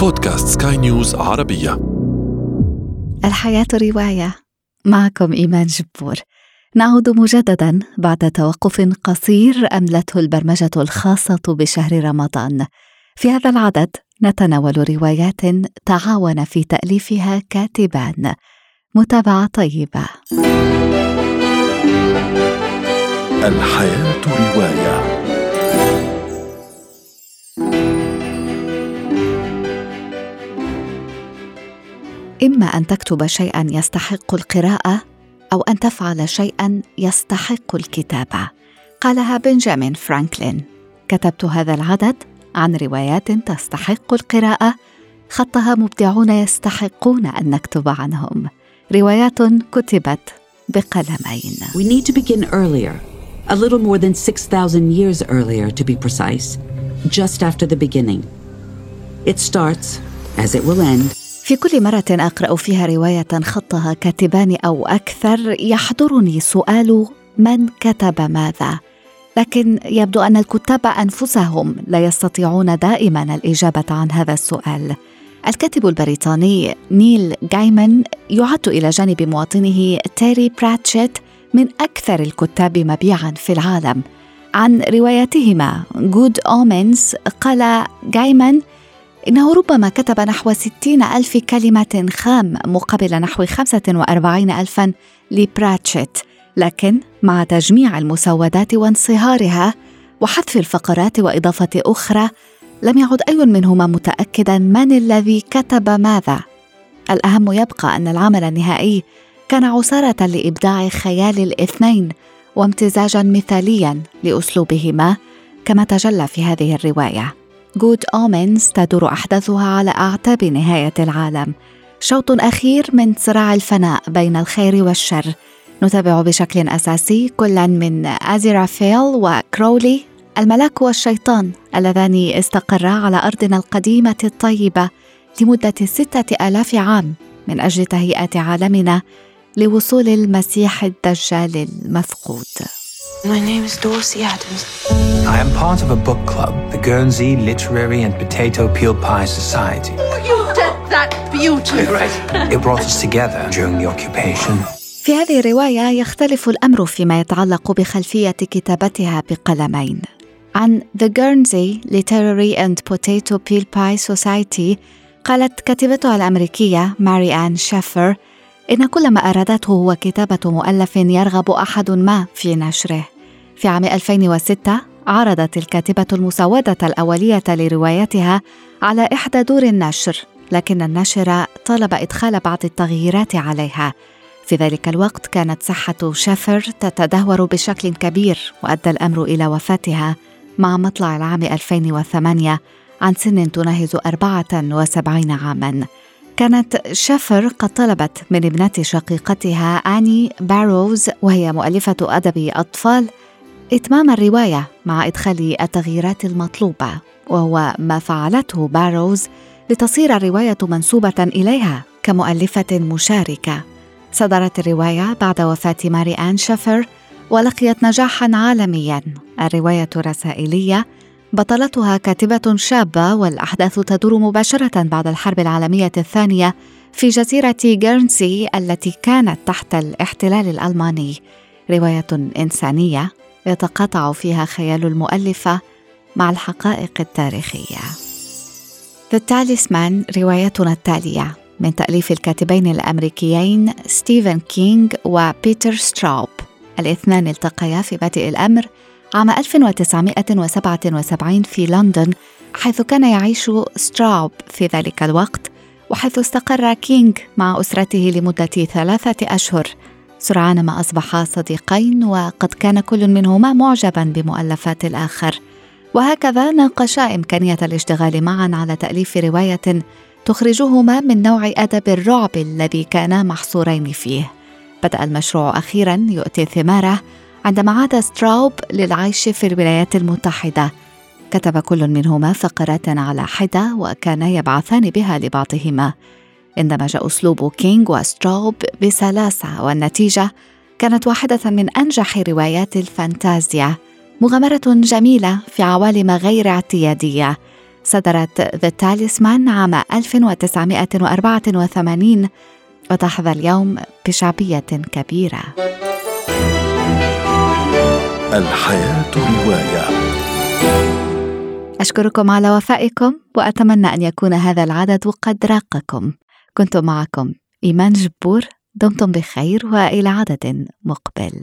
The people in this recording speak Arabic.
بودكاست سكاي نيوز عربية. الحياة رواية. معكم إيمان جبور. نعود مجددا بعد توقف قصير أملته البرمجة الخاصة بشهر رمضان. في هذا العدد نتناول روايات تعاون في تأليفها كاتبان. متابعة طيبة. الحياة رواية. إما أن تكتب شيئا يستحق القراءة أو أن تفعل شيئا يستحق الكتابة. قالها بنجامين فرانكلين. كتبت هذا العدد عن روايات تستحق القراءة. خطها مبدعون يستحقون أن نكتب عنهم. روايات كتبت بقلمين. We need to begin earlier, a little more than 6,000 years earlier to be precise, just after the beginning. It starts, as it will end, في كل مرة أقرأ فيها رواية خطها كاتبان أو أكثر يحضرني سؤال من كتب ماذا؟ لكن يبدو أن الكتاب أنفسهم لا يستطيعون دائما الإجابة عن هذا السؤال. الكاتب البريطاني نيل جايمان يعد إلى جانب مواطنه تيري براتشيت من أكثر الكتاب مبيعا في العالم. عن رواياتهما جود أومنز قال جايمان إنه ربما كتب نحو ستين ألف كلمة خام مقابل نحو خمسة وأربعين ألفا لبراتشيت لكن مع تجميع المسودات وانصهارها وحذف الفقرات وإضافة أخرى لم يعد أي منهما متأكدا من الذي كتب ماذا. الأهم يبقى أن العمل النهائي كان عسارة لإبداع خيال الاثنين وامتزاجا مثاليا لأسلوبهما كما تجلى في هذه الرواية. جود أومنز تدور أحداثها على أعتاب نهاية العالم. شوط أخير من صراع الفناء بين الخير والشر. نتابع بشكل أساسي كلا من أزيرافيل وكرولي الملاك والشيطان اللذان استقرا على أرضنا القديمة الطيبة لمدة ستة آلاف عام من أجل تهيئة عالمنا لوصول المسيح الدجال المفقود. My name is Dorsey Adams. I am part of a book club, the Guernsey Literary and Potato Peel Pie Society. You did that beautifully. It brought us together during the occupation. في هذه الرواية يختلف الأمر فيما يتعلق بخلفية كتابتها بقلمين. عن The Guernsey Literary and Potato Peel Pie Society قالت كاتبتها الأمريكية ماري آن شافر إن كل ما أرادته هو كتابة مؤلف يرغب أحد ما في نشره. في عام 2006 عرضت الكاتبة المسودة الأولية لروايتها على إحدى دور النشر، لكن الناشر طلب إدخال بعض التغييرات عليها. في ذلك الوقت كانت صحة شافر تتدهور بشكل كبير وأدى الأمر إلى وفاتها مع مطلع العام 2008 عن سن تناهز 74 عاماً. كانت شافر قد طلبت من ابنة شقيقتها آني باروز وهي مؤلفة أدب أطفال إتمام الرواية مع إدخال التغييرات المطلوبة وهو ما فعلته باروز لتصير الرواية منسوبة إليها كمؤلفة مشاركة. صدرت الرواية بعد وفاة ماري آن شافر ولقيت نجاحا عالميا. الرواية رسائلية بطلتها كاتبة شابة والأحداث تدور مباشرة بعد الحرب العالمية الثانية في جزيرة جيرنسي التي كانت تحت الاحتلال الألماني. رواية إنسانية يتقاطع فيها خيال المؤلفة مع الحقائق التاريخية. The Talisman روايتنا التالية. من تأليف الكاتبين الأمريكيين ستيفن كينغ وبيتر ستراوب الاثنان التقيا في بادئ الأمر عام 1977 في لندن حيث كان يعيش ستراوب في ذلك الوقت وحيث استقر كينغ مع أسرته لمدة ثلاثة أشهر. سرعان ما أصبحا صديقين وقد كان كل منهما معجبا بمؤلفات الآخر. وهكذا ناقشا إمكانية الاشتغال معا على تأليف رواية تخرجهما من نوع أدب الرعب الذي كانا محصورين فيه. بدأ المشروع أخيرا يؤتي ثماره عندما عاد ستراوب للعيش في الولايات المتحدة. كتب كل منهما فقرات على حدة وكانا يبعثان بها لبعضهما. اندمج أسلوب كينغ وستراوب بسلاسة والنتيجة كانت واحدة من أنجح روايات الفانتازيا. مغامرة جميلة في عوالم غير اعتيادية. صدرت The Talisman عام 1984 وتحظى اليوم بشعبية كبيرة. الحياة رواية. أشكركم على وفائكم وأتمنى أن يكون هذا العدد قد راقكم. كنت معكم إيمان جبور دمتم بخير وإلى عدد مقبل.